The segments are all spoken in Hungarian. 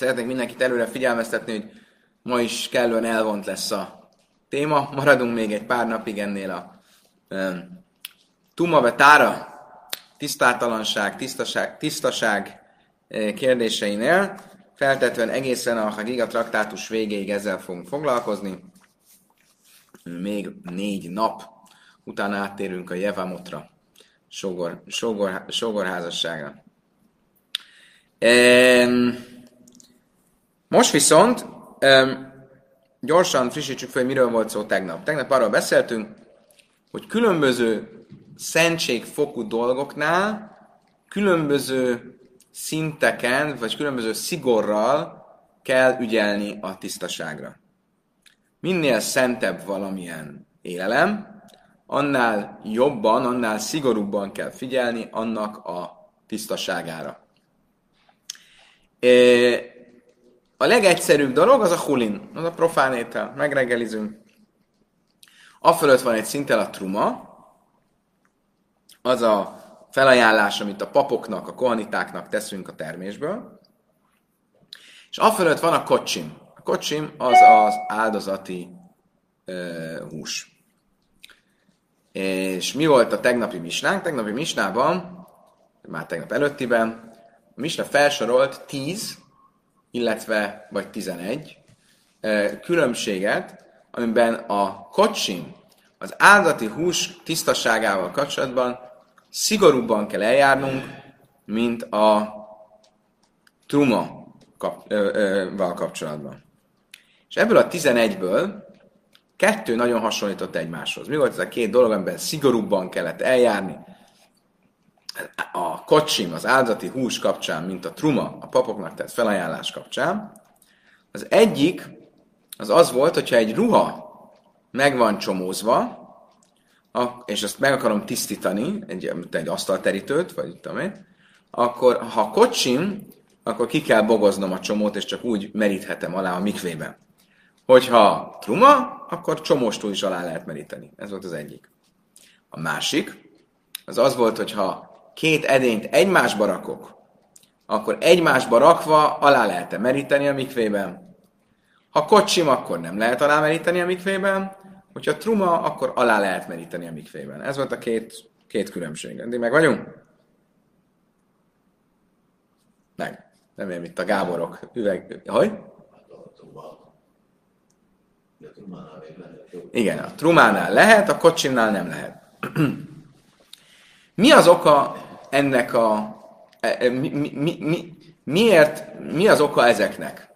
Szeretnék mindenkit előre figyelmeztetni, hogy ma is kellően elvont lesz a téma. Maradunk még egy pár napig ennél a um, Tuma tára, tisztátalanság, tisztaság, tisztaság kérdéseinél. Feltetően egészen a Hagiga traktátus végéig ezzel fogunk foglalkozni. Még négy nap utána áttérünk a Jevamotra, sogor, sogor, sogorházasságra. Most viszont gyorsan frissítsük fel, miről volt szó tegnap. Tegnap arról beszéltünk, hogy különböző szentségfokú dolgoknál különböző szinteken, vagy különböző szigorral kell ügyelni a tisztaságra. Minél szentebb valamilyen élelem, annál jobban, annál szigorúbban kell figyelni annak a tisztaságára. A legegyszerűbb dolog az a hulin, az a profán étel. Megreggelizünk. Afölött van egy szinten a truma, az a felajánlás, amit a papoknak, a kohanitáknak teszünk a termésből, és afölött van a kocsim. A kocsim az az áldozati uh, hús. És mi volt a tegnapi misnánk? Tegnapi misnában, már tegnap előttiben, a misna felsorolt 10, illetve vagy 11 különbséget, amiben a kocsim az áldati hús tisztaságával kapcsolatban szigorúbban kell eljárnunk, mint a truma kap, ö, ö, val kapcsolatban. És ebből a 11-ből kettő nagyon hasonlított egymáshoz. Mi volt ez a két dolog, amiben szigorúbban kellett eljárni? A kocsim, az áldati hús kapcsán, mint a truma, a papoknak tett felajánlás kapcsán. Az egyik az az volt, hogyha egy ruha meg van csomózva, és azt meg akarom tisztítani, egy, egy asztalterítőt, vagy tudom én, akkor ha kocsim, akkor ki kell bogoznom a csomót, és csak úgy meríthetem alá a mikvében. Hogyha truma, akkor csomóstól is alá lehet meríteni. Ez volt az egyik. A másik, az az volt, hogyha két edényt egymásba rakok, akkor egymásba rakva alá lehet meríteni a mikvében. Ha kocsim, akkor nem lehet alá meríteni a mikvében, hogyha truma, akkor alá lehet meríteni a mikvében. Ez volt a két, két különbség. De meg vagyunk? Meg. Én, itt a Gáborok. Üveg... Hogy? Igen, a trumánál lehet, a kocsimnál nem lehet. mi az oka ennek a... E, e, mi, mi, mi, miért, mi az oka ezeknek?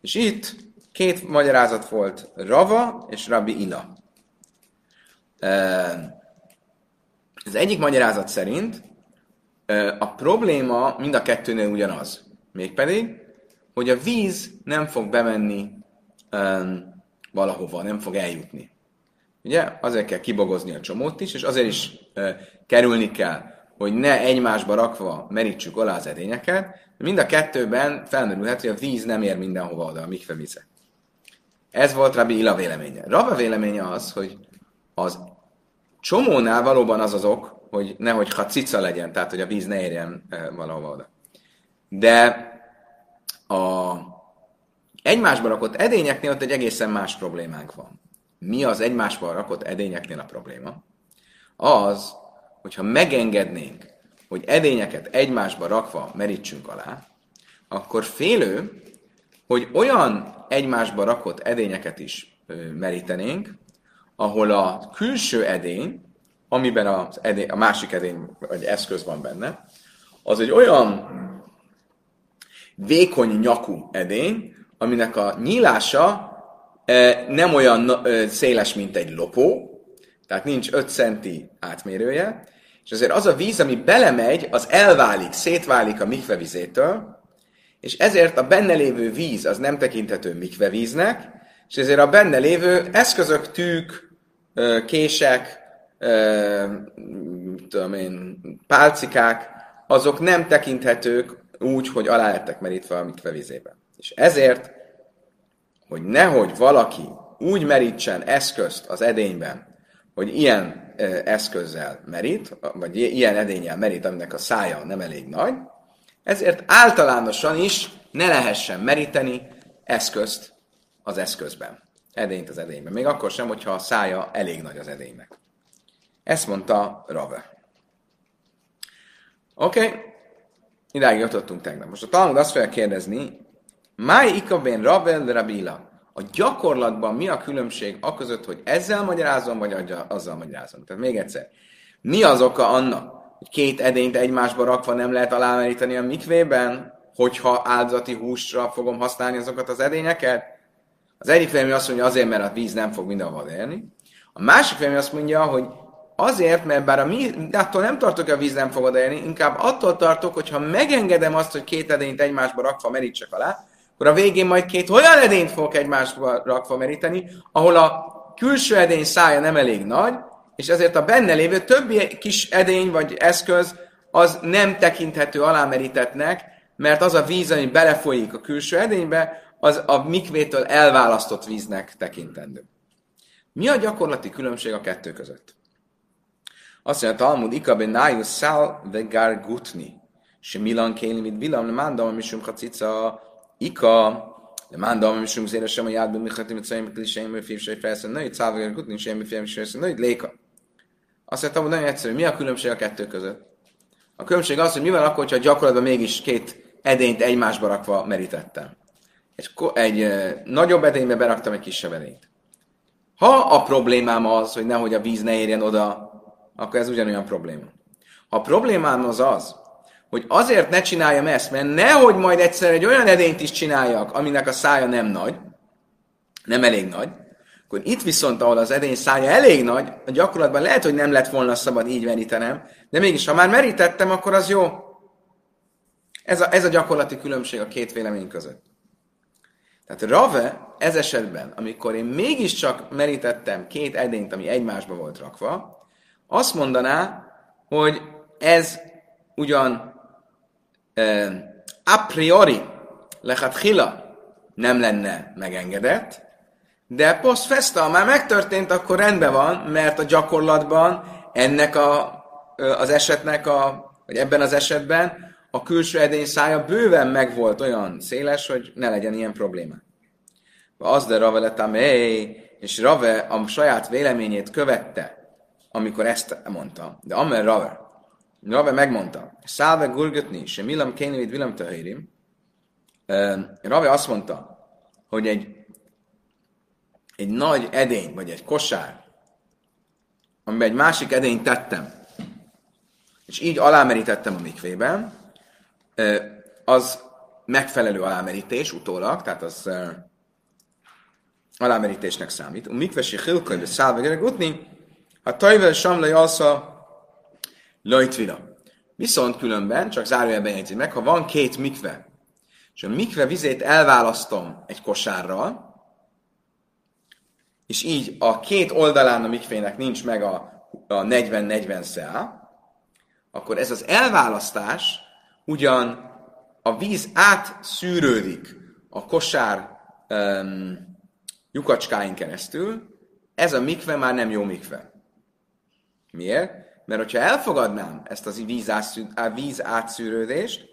És itt Két magyarázat volt, Rava és Rabbi Ila. Az egyik magyarázat szerint a probléma mind a kettőnél ugyanaz. Mégpedig, hogy a víz nem fog bemenni valahova, nem fog eljutni. Ugye? Azért kell kibogozni a csomót is, és azért is kerülni kell, hogy ne egymásba rakva merítsük alá az edényeket. Mind a kettőben felmerülhet, hogy a víz nem ér mindenhova oda, a mikve vizet. Ez volt Rabbi Ila véleménye. Rabbi véleménye az, hogy az csomónál valóban az az ok, hogy nehogy ha cica legyen, tehát hogy a víz ne érjen e, valahova oda. De a egymásba rakott edényeknél ott egy egészen más problémánk van. Mi az egymásba rakott edényeknél a probléma? Az, hogyha megengednénk, hogy edényeket egymásba rakva merítsünk alá, akkor félő, hogy olyan egymásba rakott edényeket is merítenénk, ahol a külső edény, amiben az edény, a másik edény vagy eszköz van benne, az egy olyan vékony nyakú edény, aminek a nyílása nem olyan széles, mint egy lopó, tehát nincs 5 centi átmérője, és azért az a víz, ami belemegy, az elválik, szétválik a mikvevizétől, és ezért a benne lévő víz az nem tekinthető mikvevíznek, és ezért a benne lévő eszközök, tűk, kések, tudom én, pálcikák, azok nem tekinthetők úgy, hogy alá lettek merítve a mikvevizébe. És ezért, hogy nehogy valaki úgy merítsen eszközt az edényben, hogy ilyen eszközzel merít, vagy ilyen edényel merít, aminek a szája nem elég nagy, ezért általánosan is ne lehessen meríteni eszközt az eszközben, edényt az edényben. Még akkor sem, hogyha a szája elég nagy az edénynek. Ezt mondta Rave. Oké, okay. idáig jutottunk tegnap. Most a Talmud azt fogja kérdezni, Máj ikabén Ravel Rabila. A gyakorlatban mi a különbség a között, hogy ezzel magyarázom, vagy azzal magyarázom? Tehát még egyszer. Mi az oka annak, hogy két edényt egymásba rakva nem lehet alámeríteni a mikvében, hogyha áldozati húsra fogom használni azokat az edényeket? Az egyik vélemény azt mondja azért, mert a víz nem fog mindenhol érni. A másik vélemény azt mondja, hogy azért, mert bár a mi, attól nem tartok, hogy a víz nem fog odaérni, inkább attól tartok, hogy ha megengedem azt, hogy két edényt egymásba rakva merítsek alá, akkor a végén majd két olyan edényt fogok egymásba rakva meríteni, ahol a külső edény szája nem elég nagy, és ezért a benne lévő többi kis edény vagy eszköz az nem tekinthető alámerítetnek, mert az a víz, ami belefolyik a külső edénybe, az a mikvétől elválasztott víznek tekintendő. Mi a gyakorlati különbség a kettő között? Azt mondja, Talmud, Ika ben nájus szál gar gutni. Se milan kéli, mit bilam, le mándam, misum hacica, Ika, le mándam, misum zére sem a jádban, mihatim, mit szajim, mit sem, hogy fívsaj felszön, nőj, szál gutni, sem, mi fívsaj felszön, nőj, léka. Azt mondja, hogy nagyon egyszerű. Mi a különbség a kettő között? A különbség az, hogy mi van akkor, ha gyakorlatban mégis két edényt egymásba rakva merítettem. Egy, egy nagyobb edénybe beraktam egy kisebb edényt. Ha a problémám az, hogy nehogy a víz ne érjen oda, akkor ez ugyanolyan probléma. Ha a problémám az az, hogy azért ne csináljam ezt, mert nehogy majd egyszer egy olyan edényt is csináljak, aminek a szája nem nagy, nem elég nagy, akkor itt viszont, ahol az edény szája elég nagy, a gyakorlatban lehet, hogy nem lett volna szabad így merítenem, de mégis, ha már merítettem, akkor az jó. Ez a, ez a gyakorlati különbség a két vélemény között. Tehát Rave ez esetben, amikor én mégiscsak merítettem két edényt, ami egymásba volt rakva, azt mondaná, hogy ez ugyan a priori hila nem lenne megengedett, de post festa, már megtörtént, akkor rendben van, mert a gyakorlatban ennek a, az esetnek, a, vagy ebben az esetben a külső edény szája bőven meg volt olyan széles, hogy ne legyen ilyen probléma. Az de Rave letamé, és Rave a saját véleményét követte, amikor ezt mondta. De Amer Rave, Rave megmondta, Szálve gurgutni, se millam kénivit villam tahirim. Rave azt mondta, hogy egy, egy nagy edény, vagy egy kosár, amiben egy másik edényt tettem, és így alámerítettem a mikvében, az megfelelő alámerítés utólag, tehát az alámerítésnek számít. A mikvesi hilkony, de szálvegere gutni, a tajvel samlai alsza lajtvira. Viszont különben, csak zárójelben jegyzi meg, ha van két mikve, és a mikve vizét elválasztom egy kosárral, és így a két oldalán a mikvének nincs meg a, a 40-40 szea, akkor ez az elválasztás ugyan a víz átszűrődik a kosár um, lyukacskáin keresztül, ez a mikve már nem jó mikve. Miért? Mert hogyha elfogadnám ezt az víz, átszű, a víz átszűrődést,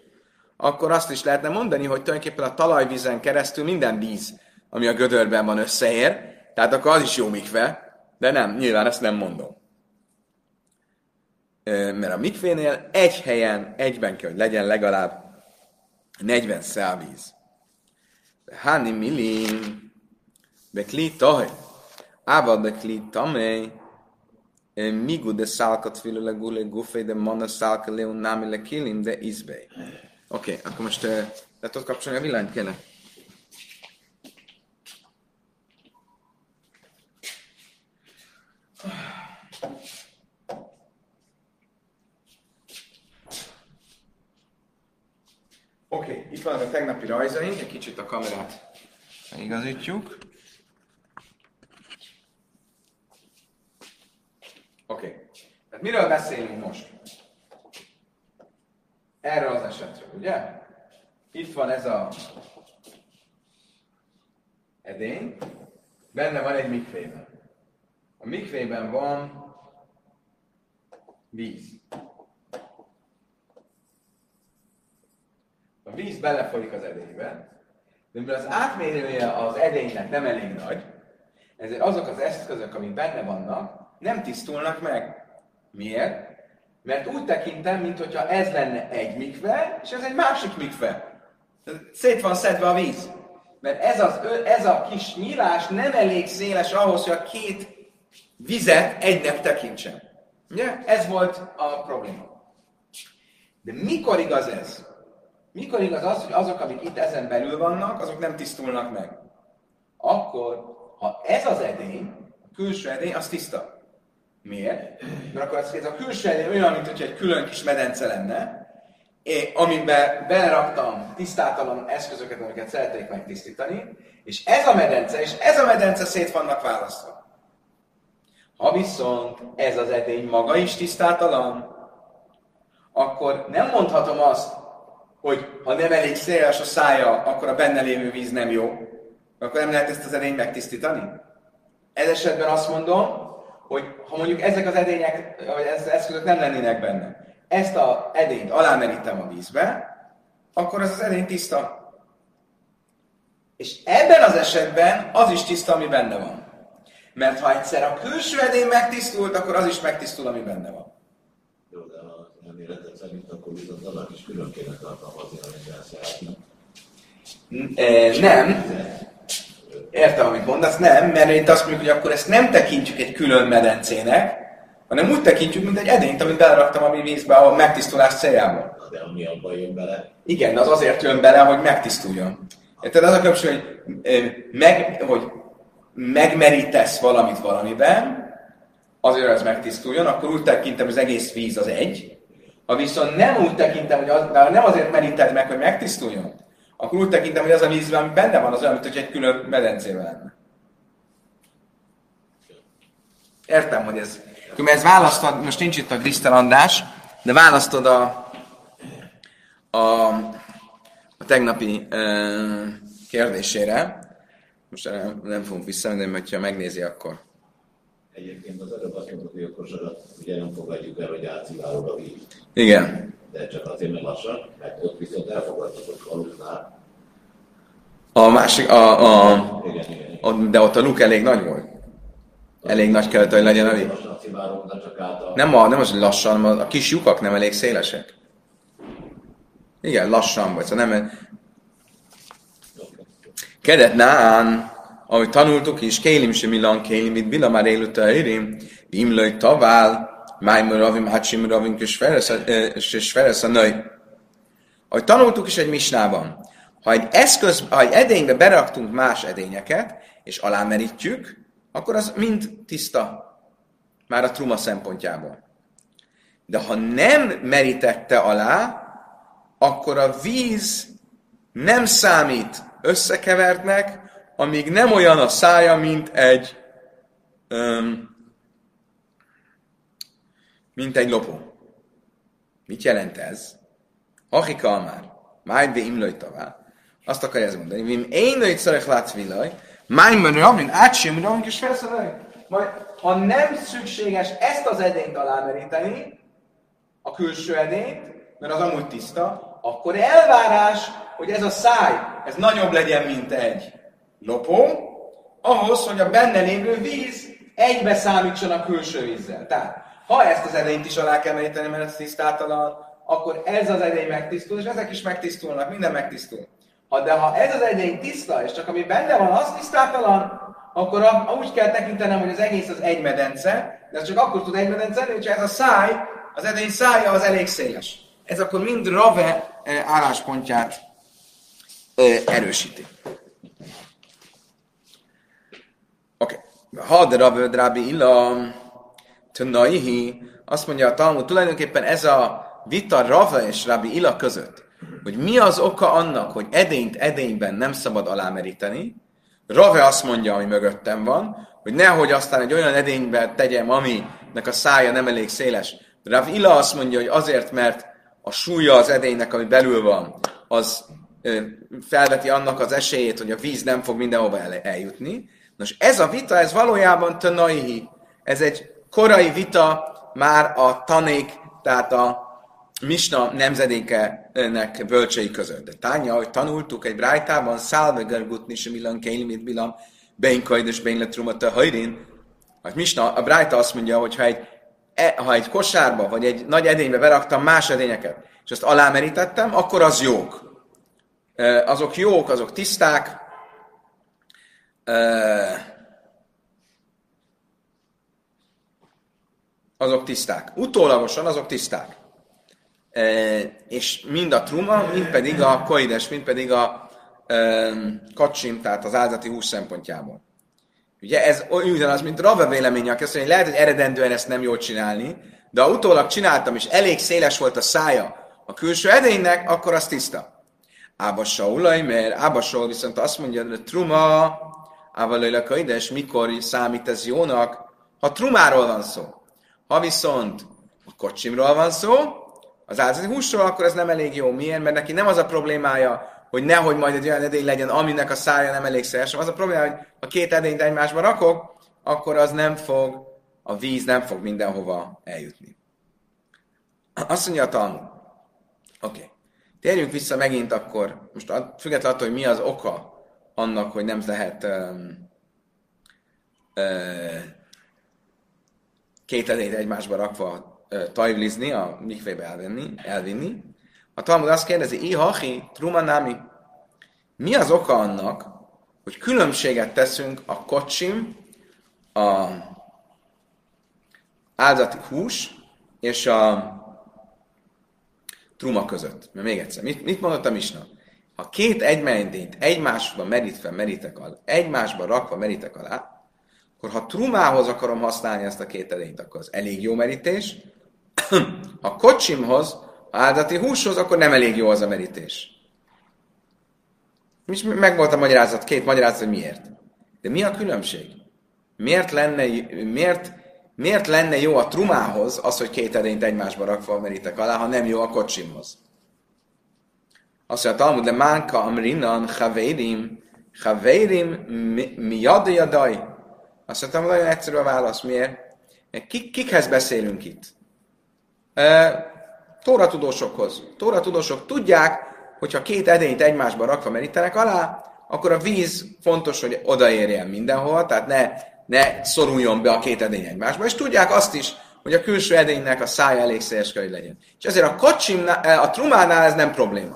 akkor azt is lehetne mondani, hogy tulajdonképpen a talajvízen keresztül minden víz, ami a gödörben van, összeér, tehát akkor az is jó mikve, de nem, nyilván ezt nem mondom. Mert a mikvénél egy helyen, egyben kell, hogy legyen legalább 40 szál víz. Hani milim, bekli tahaj, ával bekli tamely, Migu de szálkat filu le gule gufé, de mana szálka leon námi le kilim, de izbé. Oké, okay, akkor most le tudod kapcsolni a villanyt, kérlek? Oké, okay, itt vannak a tegnapi rajzaink, egy kicsit a kamerát igazítjuk. Oké. Okay. Tehát miről beszélünk most? Erről az esetről, ugye? Itt van ez a edény, benne van egy mikvében. A mikvében van víz. a víz belefolyik az edénybe, de mivel az átmérője az edénynek nem elég nagy, ezért azok az eszközök, amik benne vannak, nem tisztulnak meg. Miért? Mert úgy tekintem, mintha ez lenne egy mikve, és ez egy másik mikve. Szét van szedve a víz. Mert ez, az, ez a kis nyílás nem elég széles ahhoz, hogy a két vizet egynek tekintsen. Ugye? Ez volt a probléma. De mikor igaz ez? Mikor igaz az, hogy azok, amik itt ezen belül vannak, azok nem tisztulnak meg? Akkor, ha ez az edény, a külső edény, az tiszta. Miért? Mert akkor ez a külső olyan, mint hogy egy külön kis medence lenne, amiben beleraktam tisztátalan eszközöket, amiket szeretnék megtisztítani, és ez a medence, és ez a medence szét vannak választva. Ha viszont ez az edény maga is tisztátalan, akkor nem mondhatom azt, hogy ha nem elég széles a szája, akkor a benne lévő víz nem jó. Akkor nem lehet ezt az edényt megtisztítani? Ez esetben azt mondom, hogy ha mondjuk ezek az edények, vagy ez az eszközök nem lennének benne, ezt a edényt alámerítem a vízbe, akkor az az edény tiszta. És ebben az esetben az is tiszta, ami benne van. Mert ha egyszer a külső edény megtisztult, akkor az is megtisztul, ami benne van. Jó, de a elméletet szerint akkor viszont annak is külön kéne tartalmazni, amit e, Nem. Értem, amit mondasz, nem, mert itt azt mondjuk, hogy akkor ezt nem tekintjük egy külön medencének, hanem úgy tekintjük, mint egy edényt, amit beleraktam a mi vízbe a megtisztulás céljából. De ami abban jön bele. Igen, az azért jön bele, hogy megtisztuljon. Érted? Az a különbség, hogy, meg, hogy megmerítesz valamit valamiben, azért ez megtisztuljon, akkor úgy tekintem, hogy az egész víz az egy. Ha viszont nem úgy tekintem, hogy az, de nem azért meríted meg, hogy megtisztuljon, akkor úgy tekintem, hogy az a vízben, ami benne van, az olyan, mint hogy egy külön medencével lenne. Értem, hogy ez mert ez választod, most nincs itt a grisztelandás, de választod a, a, a tegnapi uh, kérdésére. Most nem, nem fogunk visszamenni, de ha megnézi, akkor. Egyébként az előbb azt mondtuk, hogy a kosarat ugye nem fogadjuk el, hogy átszivárog a víz. Igen. De csak azért, mert lassan, mert ott viszont elfogadtuk, hogy aludnál. A másik, a, a, igen, igen, igen. de ott a luk elég nagy volt. Elég nagy kellett, hogy legyen a víz. Nem, a, nem az, hogy lassan, a kis lyukak nem elég szélesek. Igen, lassan vagy, szóval nem... Kedet nán, ahogy tanultuk is, kélim sem millan kélim, itt bila már élőtte érim, imlőj tavál, májmör ravim, hacsim ravim, és nőj. Ahogy tanultuk is egy misnában, ha egy eszköz, ha egy edénybe beraktunk más edényeket, és alámerítjük, akkor az mind tiszta, már a truma szempontjából. De ha nem merítette alá, akkor a víz nem számít összekevertnek, amíg nem olyan a szája, mint egy um, mint egy lopó. Mit jelent ez? Hachika már, máj de imlőjtavá. Azt akarja ez mondani, vim én nőjt szarek látsz vilaj, májmön ramin, átsim ramin, és felszalaj. Majd, ha nem szükséges ezt az edényt alámeríteni, a külső edényt, mert az amúgy tiszta, akkor elvárás, hogy ez a száj, ez nagyobb legyen, mint egy lopó, ahhoz, hogy a benne lévő víz egybe számítson a külső vízzel. Tehát, ha ezt az edényt is alá kell meríteni, mert ez tisztátalan, akkor ez az edény megtisztul, és ezek is megtisztulnak, minden megtisztul. Ha, de ha ez az edény tiszta, és csak ami benne van, az tisztátalan, akkor úgy kell tekintenem, hogy az egész az egy medence, de csak akkor tud egy medence lenni, hogyha ez a száj, az edény szája az elég széles. Ez akkor mind Rave eh, álláspontját eh, erősíti. Oké. Okay. Ha de Rave Drábi Illa Tönaihi, azt mondja a Talmud, tulajdonképpen ez a vita Rave és Rabbi Illa között, hogy mi az oka annak, hogy edényt edényben nem szabad alámeríteni, Rave azt mondja, ami mögöttem van, hogy nehogy aztán egy olyan edénybe tegyem, aminek a szája nem elég széles. Rav Ila azt mondja, hogy azért, mert a súlya az edénynek, ami belül van, az felveti annak az esélyét, hogy a víz nem fog mindenhova el, eljutni. Nos, ez a vita, ez valójában tanaihi. Ez egy korai vita már a tanék, tehát a Misna nemzedékenek bölcsei között. De tánya, hogy tanultuk egy brájtában, szálve gargutni sem illan kélimit bilam, beinkaid beinletrumata hajrin. Hát Misna, a brájta azt mondja, hogy ha egy, e, ha egy kosárba, vagy egy nagy edénybe beraktam más edényeket, és azt alámerítettem, akkor az jók. Azok jók, azok tiszták, azok tiszták. Utólagosan azok tiszták. E, és mind a truma, mind pedig a koides, mind pedig a e, kacsim, tehát az áldati hús szempontjából. Ugye ez ugyanaz, mint Rava véleménye, aki azt mondja, hogy lehet, hogy eredendően ezt nem jól csinálni, de ha utólag csináltam, és elég széles volt a szája a külső edénynek, akkor az tiszta. Ába Saulaj, mert Ába Saul viszont azt mondja, hogy truma, Ába a Kaides, mikor számít ez jónak, ha trumáról van szó. Ha viszont a kocsimról van szó, az áldozati húsról, akkor ez nem elég jó. Miért? Mert neki nem az a problémája, hogy nehogy majd egy olyan edény legyen, aminek a szája nem elég széles. Az a probléma, hogy ha két edényt egymásba rakok, akkor az nem fog, a víz nem fog mindenhova eljutni. Azt mondja a Talmud. Oké. Okay. Térjünk vissza megint akkor, most függetlenül attól, hogy mi az oka annak, hogy nem lehet um, uh, két edényt egymásba rakva tajvlizni, a mikvébe elvenni, elvinni. A Talmud azt kérdezi, ihachi, trumanami, mi az oka annak, hogy különbséget teszünk a kocsim, a áldati hús és a truma között. Mert még egyszer, mit, mit mondott a Misna? Ha két egymendényt egymásba merítve merítek alá, egymásba rakva merítek alá, akkor ha trumához akarom használni ezt a két edényt, akkor az elég jó merítés. Ha kocsimhoz, a áldati húshoz, akkor nem elég jó az a merítés. És meg volt a magyarázat, két magyarázat, hogy miért. De mi a különbség? Miért lenne, miért, miért lenne jó a trumához az, hogy két edényt egymásba rakva merítek alá, ha nem jó a kocsimhoz? Azt mondja, Talmud, de mánka amrinan chavérim, chavérim mi jadai azt mondtam, nagyon egyszerű a válasz. Miért? Kik, kikhez beszélünk itt? E, Tóratudósokhoz. Tóratudósok tudják, hogyha két edényt egymásba rakva merítenek alá, akkor a víz fontos, hogy odaérjen mindenhol, tehát ne, ne szoruljon be a két edény egymásba, és tudják azt is, hogy a külső edénynek a szája elég széles hogy legyen. És ezért a kocsimnál, a trumánál ez nem probléma.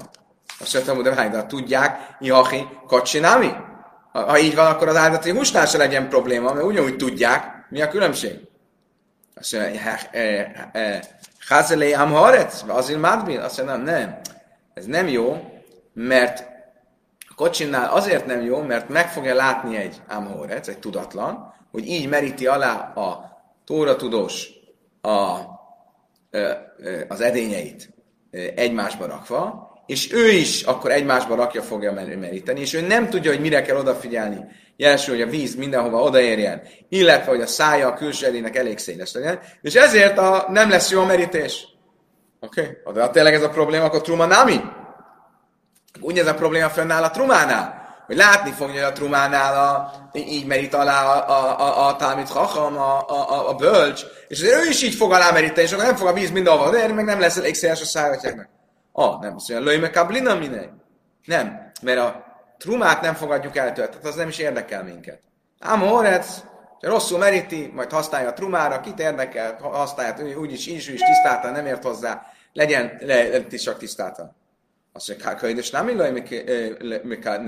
Azt mondtam, hogy de tudják, ihachi, kocsinami? Ha így van, akkor az áldati húsnál se legyen probléma, mert ugyanúgy tudják, mi a különbség. Azt mondja, Hazelé Amharec, azért Madbil? Azt mondja, nem. Ez nem jó, mert a kocsinnál azért nem jó, mert meg fogja látni egy Amhorec, egy tudatlan, hogy így meríti alá a tóratudós a, az edényeit egymásba rakva, és ő is akkor egymásba rakja fogja meríteni, és ő nem tudja, hogy mire kell odafigyelni. Jelesül, hogy a víz mindenhova odaérjen, illetve, hogy a szája a külső elének elég széles legyen, és ezért a, nem lesz jó a merítés. Oké? Okay? Ha tényleg ez a probléma, akkor truma nami? Úgy ez a probléma fönnáll a trumánál, hogy látni fogja, hogy a trumánál a, így merít alá a, a, a, a támit hacham, a, a, a, a, bölcs, és azért ő is így fog alá meríteni, és akkor nem fog a víz mindenhova odaérni, meg nem lesz elég széles a szájatjáknak. Ah, nem, azt mondja, löjme kablina minek. Nem, mert a trumát nem fogadjuk el tőle, tehát az nem is érdekel minket. Ám Horec, ha rosszul meríti, majd használja a trumára, kit érdekel, használja, úgyis így is tisztáltan, nem ért hozzá, legyen le, le, csak tisztáltan. Azt mondja, könyves nem illaj,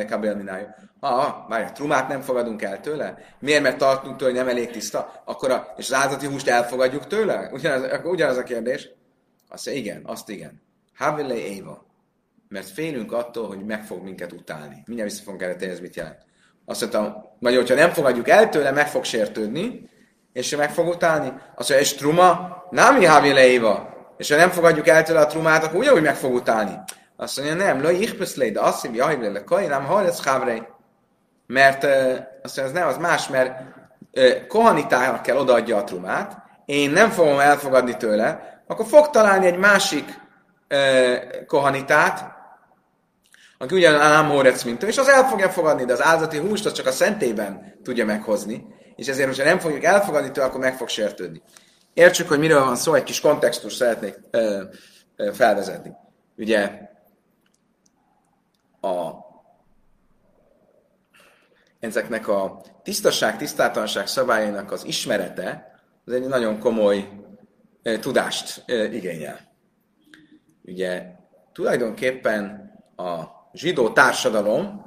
kabelminája. Ah, várj, trumát nem fogadunk el tőle? Miért? Mert tartunk tőle, hogy nem elég tiszta? Akkor a, és az áldati húst elfogadjuk tőle? Ugyanaz, ugyanaz a kérdés. Azt mondja, igen, azt igen. Havile Éva. Mert félünk attól, hogy meg fog minket utálni. Mindjárt vissza fogunk erre ez mit jelent. Azt mondta, vagy hogyha nem fogadjuk el tőle, meg fog sértődni, és meg fog utálni. Azt mondja, és truma, námi Havile Éva. És ha nem fogadjuk el tőle a trumát, akkor ugyanúgy meg fog utálni. Azt mondja, nem, lo ichpeszlé, de azt mondja, hogy le nem hajlesz hávrei. Mert azt mondja, ez nem, az más, mert kohanitának kell odaadja a trumát, én nem fogom elfogadni tőle, akkor fog találni egy másik kohanitát, aki ugyan ámórec, mint ő, és az el fogja fogadni, de az áldati húst az csak a szentében tudja meghozni, és ezért, hogyha nem fogjuk elfogadni tőle, akkor meg fog sértődni. Értsük, hogy miről van szó, egy kis kontextus szeretnék ö, ö, felvezetni. Ugye a, ezeknek a tisztaság, tisztátalanság szabályainak az ismerete az egy nagyon komoly ö, tudást ö, igényel. Ugye tulajdonképpen a zsidó társadalom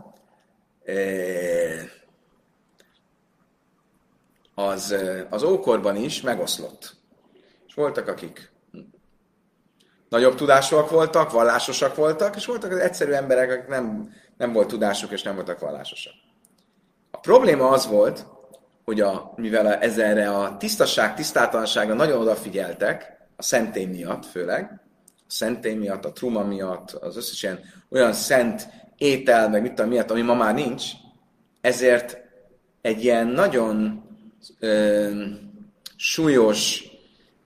az, az ókorban is megoszlott. És voltak, akik nagyobb tudásúak voltak, vallásosak voltak, és voltak az egyszerű emberek, akik nem, nem volt tudásuk, és nem voltak vallásosak. A probléma az volt, hogy a, mivel a, ezerre a tisztaság, tisztátalanságra nagyon odafigyeltek, a szentély miatt főleg, szentély miatt, a truma miatt, az összes ilyen olyan szent étel, meg mit tudom miatt, ami ma már nincs, ezért egy ilyen nagyon ö, súlyos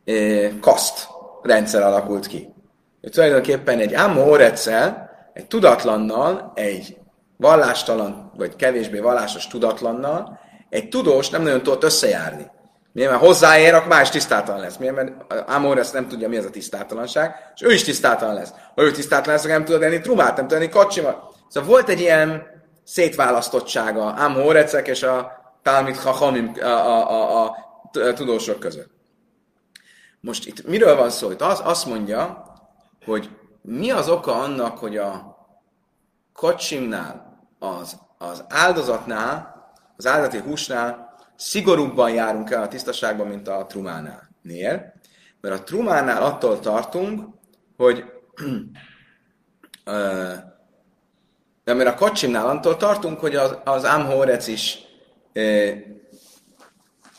ö, kaszt rendszer alakult ki. Ő tulajdonképpen egy ámó egy tudatlannal, egy vallástalan, vagy kevésbé vallásos tudatlannal, egy tudós nem nagyon tudott összejárni. Miért? Mert hozzáér, akkor más tisztátalan lesz. Miért? Mert Amor nem tudja, mi az a tisztátalanság, és ő is tisztátalan lesz. Ha ő tisztátalan lesz, akkor nem tudod enni trumát, nem tudod enni kocsimat. Szóval volt egy ilyen szétválasztottsága Amhorecek és a Talmud Chachamim, a, a, a, a, tudósok között. Most itt miről van szó? Itt az, azt mondja, hogy mi az oka annak, hogy a kocsimnál, az, az áldozatnál, az áldozati húsnál szigorúbban járunk el a tisztaságban, mint a trumánál. Miért? Mert a trumánál attól tartunk, hogy de mert a kocsimnál attól tartunk, hogy az, az Amhorec is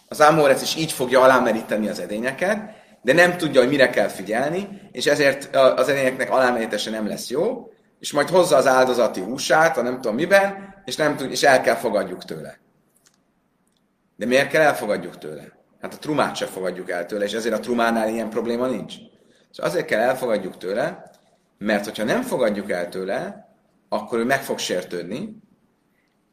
az Amhorec is így fogja alámeríteni az edényeket, de nem tudja, hogy mire kell figyelni, és ezért az edényeknek alámerítése nem lesz jó, és majd hozza az áldozati húsát, a nem tudom miben, és, nem tud, és el kell fogadjuk tőle. De miért kell elfogadjuk tőle? Hát a trumát se fogadjuk el tőle, és ezért a trumánál ilyen probléma nincs. Szóval azért kell elfogadjuk tőle, mert hogyha nem fogadjuk el tőle, akkor ő meg fog sértődni,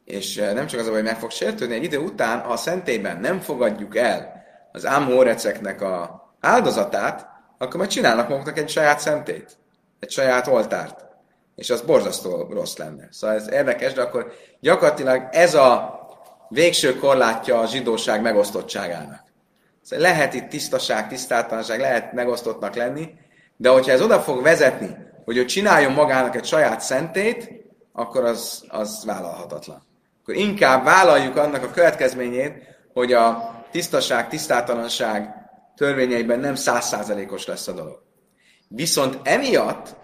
és eh, nem csak az, hogy meg fog sértődni, egy idő után, ha a szentélyben nem fogadjuk el az ámhóreceknek a áldozatát, akkor majd csinálnak maguknak egy saját szentét, egy saját oltárt. És az borzasztó rossz lenne. Szóval ez érdekes, de akkor gyakorlatilag ez a végső korlátja a zsidóság megosztottságának. Szóval lehet itt tisztaság, tisztátalanság, lehet megosztottnak lenni, de hogyha ez oda fog vezetni, hogy ő csináljon magának egy saját szentét, akkor az, az vállalhatatlan. Akkor inkább vállaljuk annak a következményét, hogy a tisztaság, tisztátalanság törvényeiben nem százszázalékos lesz a dolog. Viszont emiatt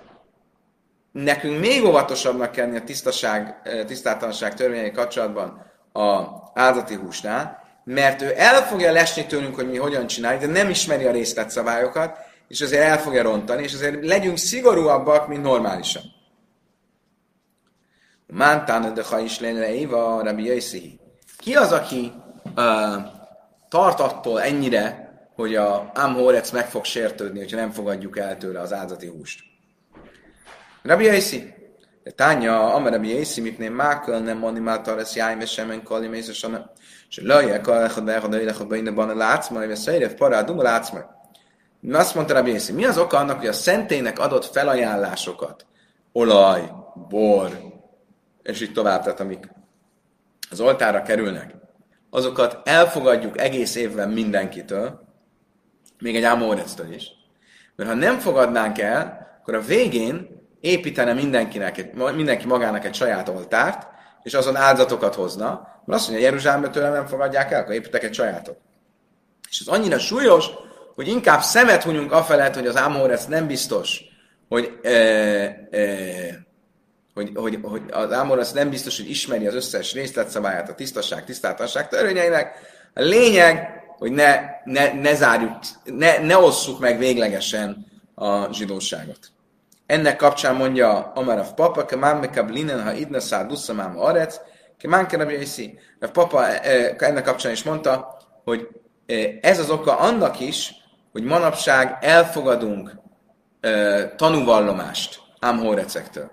nekünk még óvatosabbnak kell a tisztaság, eh, tisztátalanság törvényei kapcsolatban a áldati húsnál, mert ő el fogja lesni tőlünk, hogy mi hogyan csináljuk, de nem ismeri a részletszabályokat, és azért el fogja rontani, és azért legyünk szigorúabbak, mint normálisan. Mántán de ha is lenne Éva, Rabbi Jöjszihi. Ki az, aki uh, tart attól ennyire, hogy a Amhorec meg fog sértődni, hogyha nem fogadjuk el tőle az áldati húst? Rabbi Jöjszi. Tánya, Amar Rabbi Jöjszi, mit nem mákol, nem mondni már taresz jájm, és semen kali, mész, és és lajják, ha lechad, lechad, lechad, benne van a látszma, és szejrev parádum a látszma. Azt mondta Rabbi Yossi, mi az oka annak, hogy a szentélynek adott felajánlásokat, olaj, bor, és így tovább, tehát amik az oltára kerülnek, azokat elfogadjuk egész évben mindenkitől, még egy ámórectől is. Mert ha nem fogadnánk el, akkor a végén építene mindenkinek, mindenki magának egy saját oltárt, és azon áldatokat hozna, mert azt mondja, Jeruzsálemben tőlem nem fogadják el, akkor építek egy sajátot. És ez annyira súlyos, hogy inkább szemet hunyunk afelett, hogy az Ámorec nem biztos, hogy, e, e, hogy, hogy, hogy az Ámorec nem biztos, hogy ismeri az összes részletszabályát, a tisztaság, tisztátalanság törvényeinek. A lényeg, hogy ne, ne, ne zárjuk, ne, ne osszuk meg véglegesen a zsidóságot. Ennek kapcsán mondja Amarav Papa, Kemán Mekablinen, ha idna szár dusszamám arec, Kemán Kerabjészi. Papa ennek kapcsán is mondta, hogy ez az oka annak is, hogy manapság elfogadunk tanúvallomást ámhórecektől.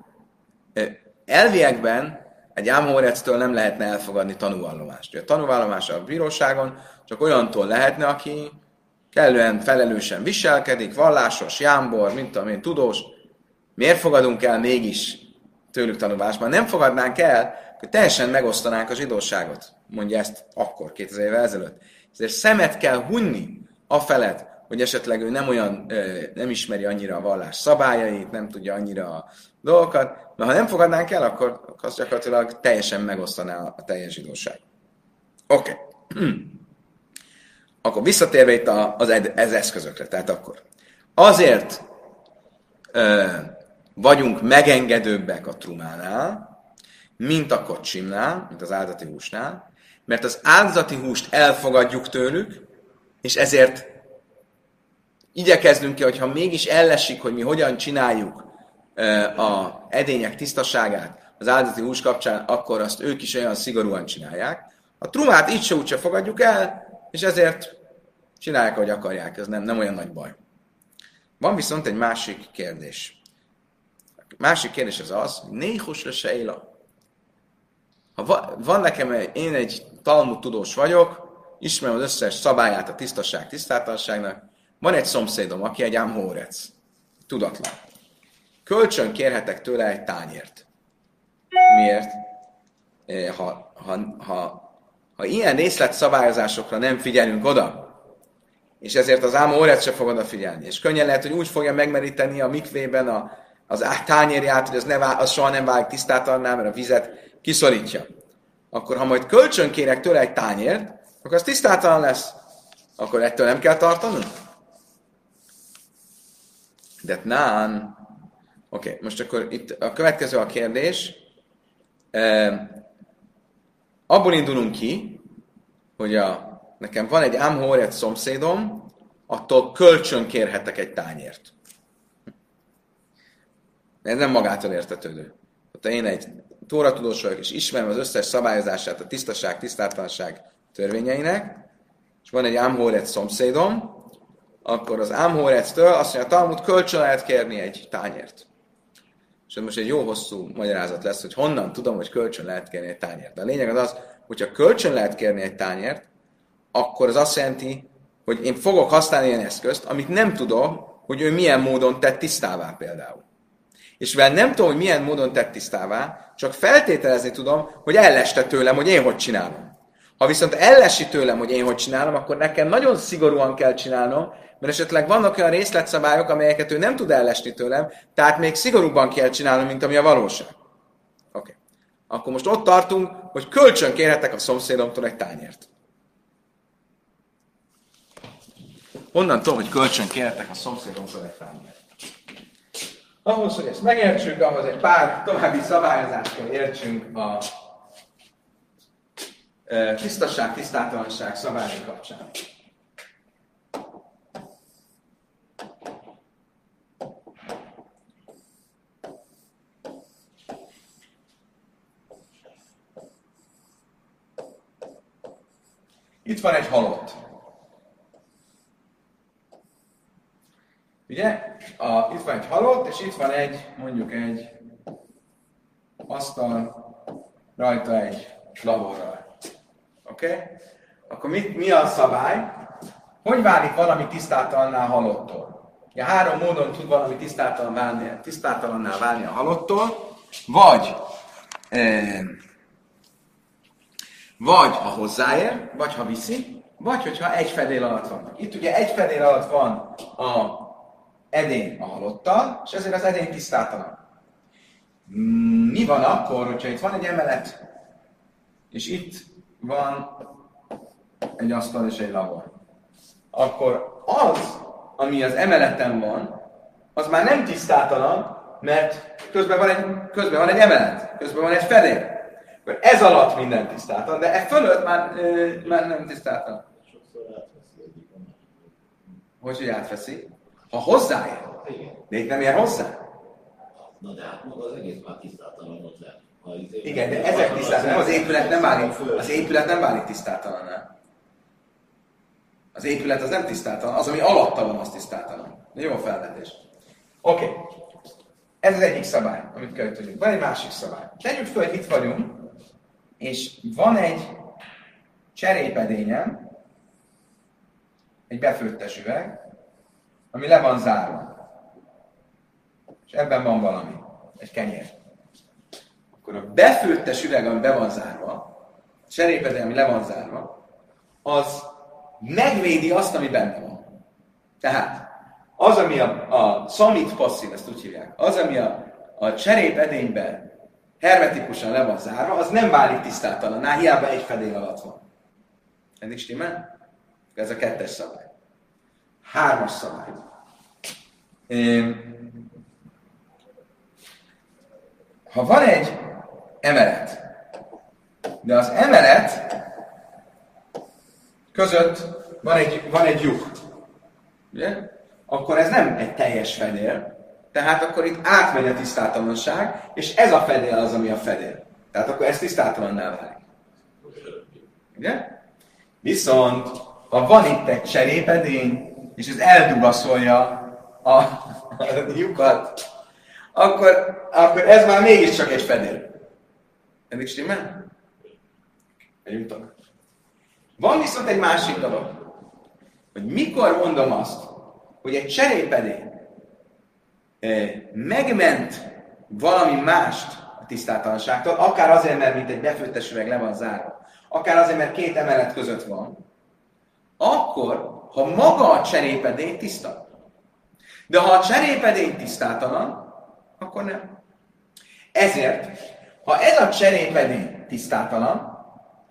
Elviekben egy ámhórectől nem lehetne elfogadni tanúvallomást. A tanúvallomás a bíróságon csak olyantól lehetne, aki kellően felelősen viselkedik, vallásos, jámbor, mint tudom én, tudós, miért fogadunk el mégis tőlük tanulásban? Nem fogadnánk el, hogy teljesen megosztanánk a zsidóságot. Mondja ezt akkor, 2000 évvel ezelőtt. Ezért szemet kell hunni a felett, hogy esetleg ő nem olyan, nem ismeri annyira a vallás szabályait, nem tudja annyira a dolgokat, mert ha nem fogadnánk el, akkor az gyakorlatilag teljesen megosztaná a teljes zsidóság. Oké. Okay. akkor visszatérve itt az, ez eszközökre, tehát akkor azért vagyunk megengedőbbek a trumánál, mint a kocsimnál, mint az áldati húsnál, mert az áldati húst elfogadjuk tőlük, és ezért igyekeznünk ki, hogyha mégis ellesik, hogy mi hogyan csináljuk a edények tisztaságát az áldati hús kapcsán, akkor azt ők is olyan szigorúan csinálják. A trumát így se úgyse fogadjuk el, és ezért csinálják, ahogy akarják, ez nem, nem olyan nagy baj. Van viszont egy másik kérdés. Másik kérdés az az, hogy néhus le sejla. Ha va, van nekem, én egy Talmud tudós vagyok, ismerem az összes szabályát a tisztaság tisztátalanságnak, van egy szomszédom, aki egy ámhórec, tudatlan. Kölcsön kérhetek tőle egy tányért. Miért? Ha, ha, ha, ha ilyen részletszabályozásokra nem figyelünk oda, és ezért az ámhórec se fog odafigyelni, és könnyen lehet, hogy úgy fogja megmeríteni a mikvében a, az tányérját, hogy az, ne, az soha nem válik tisztátalanná, mert a vizet kiszorítja. Akkor ha majd kölcsön kérek tőle egy tányért, akkor az tisztátalan lesz. Akkor ettől nem kell tartanunk? De nán. Oké, okay, most akkor itt a következő a kérdés. E, abból indulunk ki, hogy a, nekem van egy Amhoret szomszédom, attól kölcsön kérhetek egy tányért. Ez nem magától értetődő. Ha én egy tóratudós vagyok, és ismerem az összes szabályozását a tisztaság, tisztátlanság törvényeinek, és van egy Amhoret szomszédom, akkor az Amhoretstől azt mondja, a Talmud kölcsön lehet kérni egy tányért. És most egy jó hosszú magyarázat lesz, hogy honnan tudom, hogy kölcsön lehet kérni egy tányért. De a lényeg az az, hogyha kölcsön lehet kérni egy tányért, akkor az azt jelenti, hogy én fogok használni ilyen eszközt, amit nem tudom, hogy ő milyen módon tett tisztává például. És mivel nem tudom, hogy milyen módon tett tisztává, csak feltételezni tudom, hogy elleste tőlem, hogy én hogy csinálom. Ha viszont ellesi tőlem, hogy én hogy csinálom, akkor nekem nagyon szigorúan kell csinálnom, mert esetleg vannak olyan részletszabályok, amelyeket ő nem tud ellesni tőlem, tehát még szigorúbban kell csinálnom, mint ami a valóság. Oké. Okay. Akkor most ott tartunk, hogy kölcsön kérhetek a szomszédomtól egy tányért. Honnan tudom, hogy kölcsön kérhetek a szomszédomtól egy tányért? Ahhoz, hogy ezt megértsük, ahhoz egy pár további szabályozást értsünk a tisztaság, tisztátalanság szabályai kapcsán. Itt van egy halott. Ugye? A, itt van egy halott, és itt van egy, mondjuk egy asztal, rajta egy laborral. Oké? Okay? Akkor mi, mi a szabály? Hogy válik valami tisztátalanná halottól? Ja, három módon tud valami tisztátalan válni, tisztátalanná válni a halottól, vagy eh, vagy ha hozzáér, vagy ha viszi, vagy hogyha egy fedél alatt van. Itt ugye egy fedél alatt van a edény a halottal, és ezért az edény tisztátalan. Mi van akkor, hogyha itt van egy emelet, és itt van egy asztal és egy labor? Akkor az, ami az emeleten van, az már nem tisztátalan, mert közben van egy, közben van egy emelet, közben van egy fedél. Akkor ez alatt minden tisztátalan, de e fölött már, ö, már nem tisztátalan. Hogy, hogy átveszi? Ha hozzáér. De itt nem ér hozzá. Na de hát maga az egész már tisztátalan ott lehet. Igen, de ezek tisztátalan, nem az épület nem válik, az épület nem válik tisztátalan. Az épület az nem tisztátalan, az, ami alatta van, az tisztátalan. Jó a felvetés. Oké. Okay. Ez az egyik szabály, amit kell tudjuk. Van egy másik szabály. Tegyük fel, hogy itt vagyunk, és van egy cserépedényem, egy befőttes üveg, ami le van zárva. És ebben van valami, egy kenyér. Akkor a befőttes üveg, ami be van zárva, a cserépedé, ami le van zárva, az megvédi azt, ami benne van. Tehát az, ami a, a szamit passzív, ezt úgy hívják, az, ami a, a cserépedényben hermetikusan le van zárva, az nem válik tisztátalanná, hiába egy fedél alatt van. Eddig stimmel? Ez a kettes szabály. Hármas szabály. Ha van egy emelet, de az emelet között van egy, van egy lyuk, ugye? akkor ez nem egy teljes fedél, tehát akkor itt átmegy a tisztátalanság, és ez a fedél az, ami a fedél. Tehát akkor ez tisztátalanná válik. Ugye? Viszont, ha van itt egy cserépedény, és ez eldugaszolja a, a lyukat, akkor, akkor ez már mégiscsak egy fedél. Eddig stimmel? Megyünk tovább. Van viszont egy másik dolog, hogy mikor mondom azt, hogy egy cserépedény eh, megment valami mást a tisztátalanságtól, akár azért, mert mint egy befőttes üveg le van zárva, akár azért, mert két emelet között van, akkor, ha maga a cserépedény tiszta. De ha a cserépedény tisztátalan, akkor nem. Ezért, ha ez a cserépedény tisztátalan,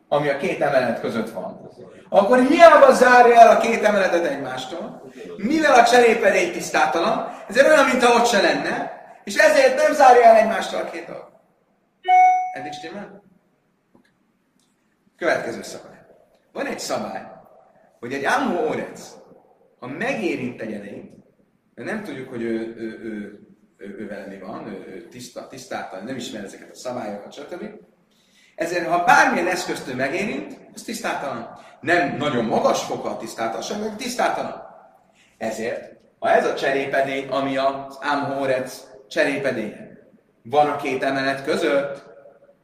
ami a két emelet között van, akkor hiába zárja el a két emeletet egymástól, mivel a cserépedény tisztátalan, ez olyan, mintha ott se lenne, és ezért nem zárja el egymástól a két dolgot. Eddig stimmel? Következő szabály. Van egy szabály, hogy egy Amho Orec, ha megérint egy edényt, nem tudjuk, hogy ő, ő, ő, ő, ő vele mi van, ő, ő tiszta, tisztáltan, nem ismer ezeket a szabályokat, stb. Ezért, ha bármilyen eszköztől megérint, az tisztátalan. Nem nagyon magas foka a tisztátalanság, hanem tisztátalan. Ezért, ha ez a cserépedény, ami az Amhorec cserépedénye, van a két emelet között,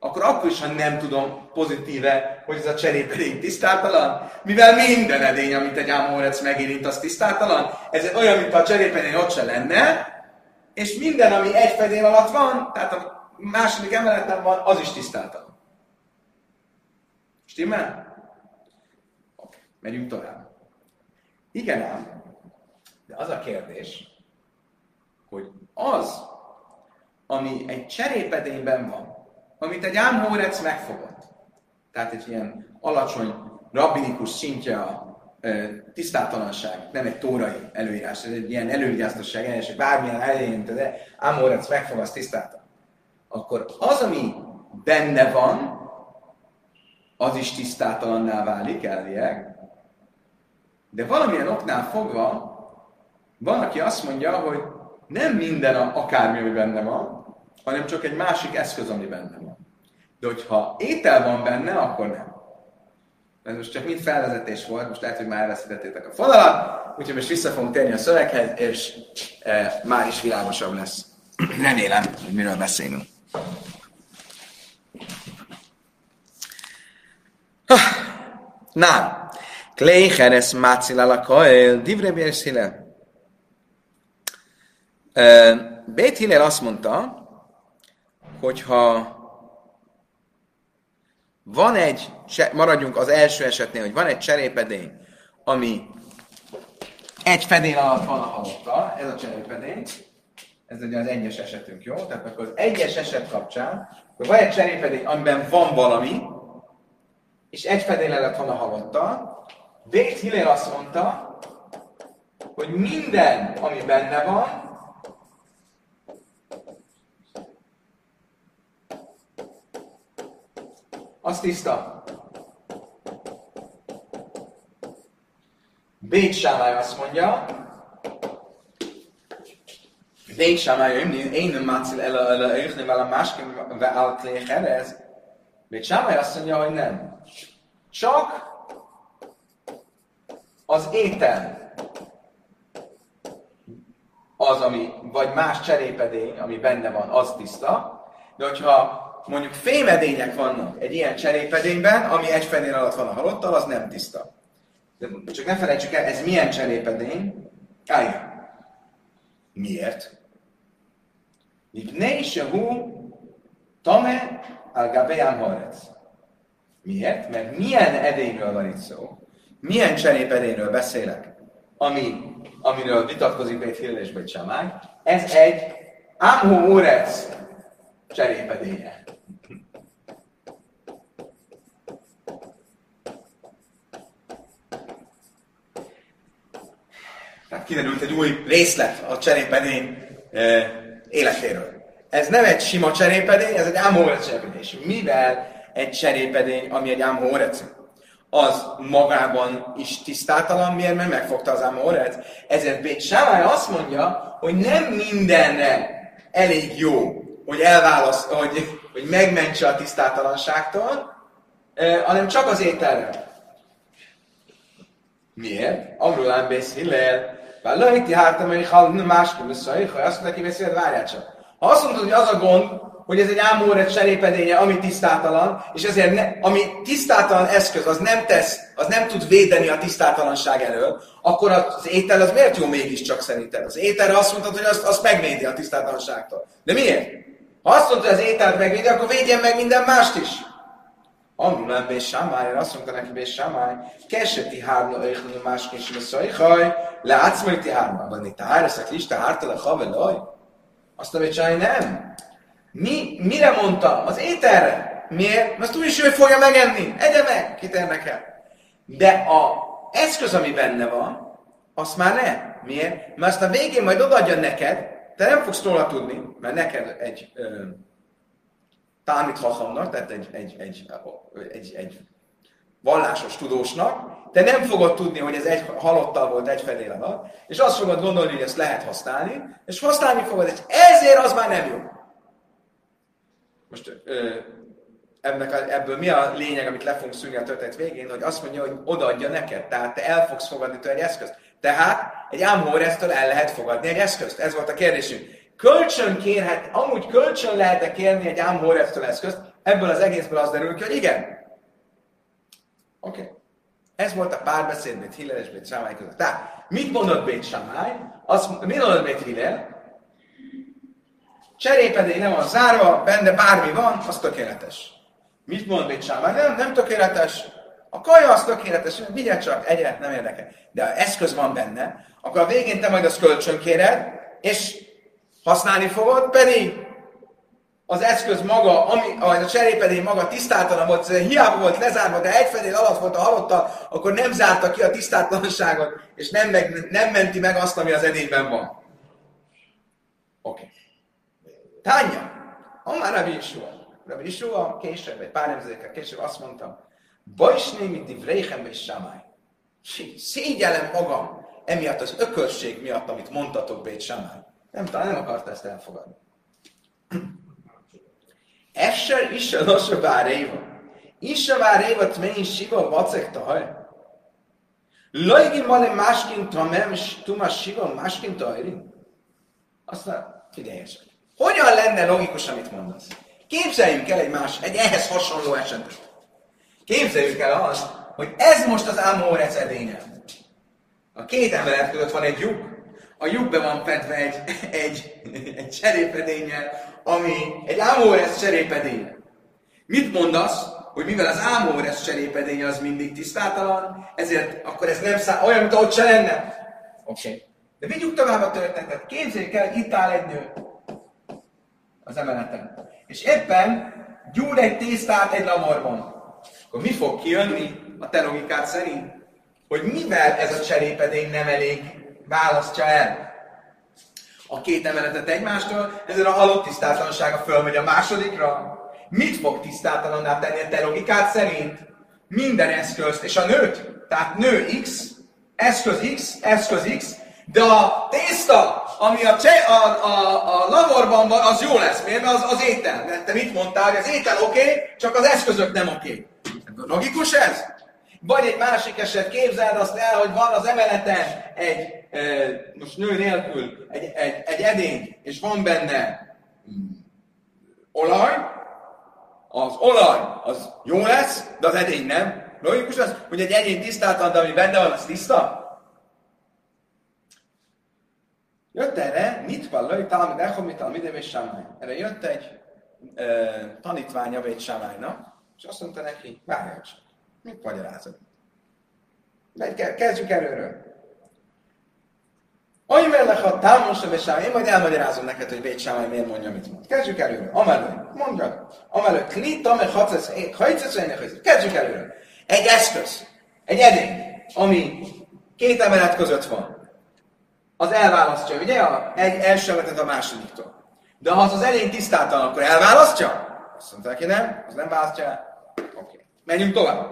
akkor akkor is, ha nem tudom pozitíve, hogy ez a cserépedény tisztátalan, mivel minden edény, amit egy ámórec megérint, az tisztátalan, ez olyan, mint a cserépedény ott se lenne, és minden, ami egy fedél alatt van, tehát a második emeleten van, az is tisztátalan. Stimmel? Oké, megyünk tovább. Igen ám, de az a kérdés, hogy az, ami egy cserépedényben van, amit egy ámhórec megfogott. Tehát egy ilyen alacsony, rabbinikus szintje a e, tisztátalanság, nem egy tórai előírás, ez egy ilyen elővigyáztosság, és bármilyen elején, de ámhórec megfog, az tisztátalan. Akkor az, ami benne van, az is tisztátalanná válik elvileg, de valamilyen oknál fogva van, aki azt mondja, hogy nem minden a, akármi, ami benne van, hanem csak egy másik eszköz, ami benne van. De hogyha étel van benne, akkor nem. Ez most csak mind felvezetés volt, most lehet, hogy már elveszítettétek a fonalat, úgyhogy most vissza fogunk térni a szöveghez, és e, már is világosabb lesz. Remélem, hogy miről beszélünk. Na, Klei Heres Mácilala Kael, Divre Bérszile. Bét azt mondta, hogyha van egy, maradjunk az első esetnél, hogy van egy cserépedény, ami egy fedél alatt van a halottal, ez a cserépedény, ez ugye az egyes esetünk, jó? Tehát akkor az egyes eset kapcsán, hogy van egy cserépedény, amiben van valami, és egy fedél alatt van a halottal, Bét Hillel azt mondta, hogy minden, ami benne van, az tiszta. Bét Sámály azt mondja, Bét Sámály, én nem mácil el a őkni vele másként ve ez. Bét Sámály azt mondja, hogy nem. Csak az étel az, ami, vagy más cserépedény, ami benne van, az tiszta, de hogyha mondjuk fémedények vannak egy ilyen cserépedényben, ami egy fenél alatt van a halottal, az nem tiszta. De csak ne felejtsük el, ez milyen cserépedény? Á, igen. Miért? Mipnei hu tame al harec. Miért? Mert milyen edényről van itt szó? Milyen cserépedényről beszélek? Ami, amiről vitatkozik és Bét Samály. Ez egy Amhu Urec cserépedénye. Tehát kiderült egy új részlet a cserépedény e, életéről. Ez nem egy sima cserépedény, ez egy ámhórec cserépedény. Mivel egy cserépedény, ami egy ámhórec, az magában is tisztátalan, miért? Mert megfogta az ámhórec. Ezért Bét Sámály azt mondja, hogy nem mindenre elég jó, hogy elválaszt, hogy, hogy megmentse a tisztátalanságtól, hanem csak az ételre. Miért? Amrulán bész bár lejti hártam, hogy hal másképp vissza, ha azt mondja, hogy várjál csak. Ha azt mondod, hogy az a gond, hogy ez egy ámóret cserépedénye, ami tisztátalan, és ezért ne, ami tisztátalan eszköz, az nem tesz, az nem tud védeni a tisztátalanság elől, akkor az étel az miért jó mégiscsak szerinted? Az ételre azt mondtad, hogy azt, azt megvédi a tisztátalanságtól. De miért? Ha azt mondta, hogy az ételt megvédi, akkor védjen meg minden mást is. Amulán Bé Samály, azt mondta neki Bé Samály, keseti hárna öjhlő másként sem a szajhaj, leátszmai hárma, van itt a háreszek lista hártala havelaj. Azt mondja, hogy nem. Mi, mire mondta? Az ételre. Miért? Mert úgyis ő fogja megenni. Egye meg, kit érdekel. De a eszköz, ami benne van, azt már ne. Miért? Mert azt a végén majd odaadja neked, te nem fogsz róla tudni, mert neked egy ö, támit hachamnak, tehát egy, egy, egy, egy, egy vallásos tudósnak, te nem fogod tudni, hogy ez egy halottal volt egy fedél alatt, és azt fogod gondolni, hogy ezt lehet használni, és használni fogod, és ezért az már nem jó. Most ö, ennek a, ebből mi a lényeg, amit le fogunk szűrni a történet végén, hogy azt mondja, hogy odaadja neked, tehát te el fogsz fogadni tőle egy eszközt. Tehát egy ámhóresztől el lehet fogadni egy eszközt. Ez volt a kérdésünk. Kölcsön kérhet, amúgy kölcsön lehet-e kérni egy ámhóresztől eszközt? Ebből az egészből az derül ki, hogy igen. Oké. Okay. Ez volt a párbeszéd Bét Hillel és Bét Samály között. Tehát, mit mondott Bét Samály? Azt, mit mondott Bét Hillel? Cserépedély nem van zárva, benne bármi van, az tökéletes. Mit mond Bét Samály? Nem, nem tökéletes. A kaja az tökéletes, vigyel csak, egyre nem érdekel. De ha eszköz van benne, akkor a végén te majd azt kölcsön kéred, és használni fogod, pedig az eszköz maga, ami, a cserépedény maga tisztátalan volt, hiába volt lezárva, de egy fedél alatt volt a halotta, akkor nem zárta ki a tisztátalanságot, és nem, meg, nem menti meg azt, ami az edényben van. Oké. Okay. Tánya, Amár Rabbi Yeshua. Rabbi Yeshua később, egy pár nemzedékkel később azt mondta, Bajsné, mint Ivréhem és Samály. Szégyellem magam emiatt az ökörség miatt, amit mondtatok Bét Samály. Nem, talán nem akarta ezt elfogadni. Esser is a lassabb áréva. Is a áréva tmei siva vacek tahaj. Lajgi male másként tamem, tuma siva másként tahajri. Aztán figyelj csak. Hogyan lenne logikus, amit mondasz? Képzeljünk el egy más, egy ehhez hasonló esetet. Képzeljük el azt, hogy ez most az Ámórec edénye. A két emelet között van egy lyuk, a lyukbe van fedve egy, egy, egy cserépedénnyel, ami egy Ámórec cserépedény. Mit mondasz, hogy mivel az Ámórec cserépedény az mindig tisztátalan, ezért akkor ez nem szá- olyan, mint ahogy se lenne? Oké. Okay. De vigyük tovább a történetet. Képzeljük el, itt áll egy nő az emeleten. És éppen gyúr egy tésztát egy lamorban. Akkor mi fog kijönni a te logikád szerint? Hogy mivel ez a cserépedény nem elég választja el a két emeletet egymástól, ezért a halott tisztátlansága fölmegy a másodikra. Mit fog tisztátalanná tenni a te logikád szerint? Minden eszközt, és a nőt, tehát nő X, eszköz X, eszköz X, de a tészta, ami a, cse, a, a, a laborban van, az jó lesz. Miért? Mert az, az étel. De te mit mondtál, hogy az étel oké, okay, csak az eszközök nem oké. Okay. Logikus ez? Vagy egy másik eset, képzeld azt el, hogy van az emeleten egy, most nő nélkül, egy, egy, egy edény, és van benne mm, olaj, az olaj az jó lesz, de az edény nem. Logikus az, hogy egy egyén tisztáltan, de ami benne van, az tiszta? Jött erre, mit vallai, talán echom, mit talán és Samály. Erre jött egy ö, tanítványa Vét Samálynak, és azt mondta neki, várjál csak, mit magyarázod? De kezdjük előről. Ajmellek a támosa Sámály, én majd elmagyarázom neked, hogy Vét Samály miért mondja, mit mond. Kezdjük előről. Amelő, mondja. Amelő, kli, tame, hajcesz, Kezdjük előről. Egy eszköz, egy edény, ami két emelet között van az elválasztja, ugye? A, egy első emetet a másodiktól. De ha az az elény tisztáltalan, akkor elválasztja? Azt mondták, hogy nem, az nem választja. Oké. Okay. Menjünk tovább.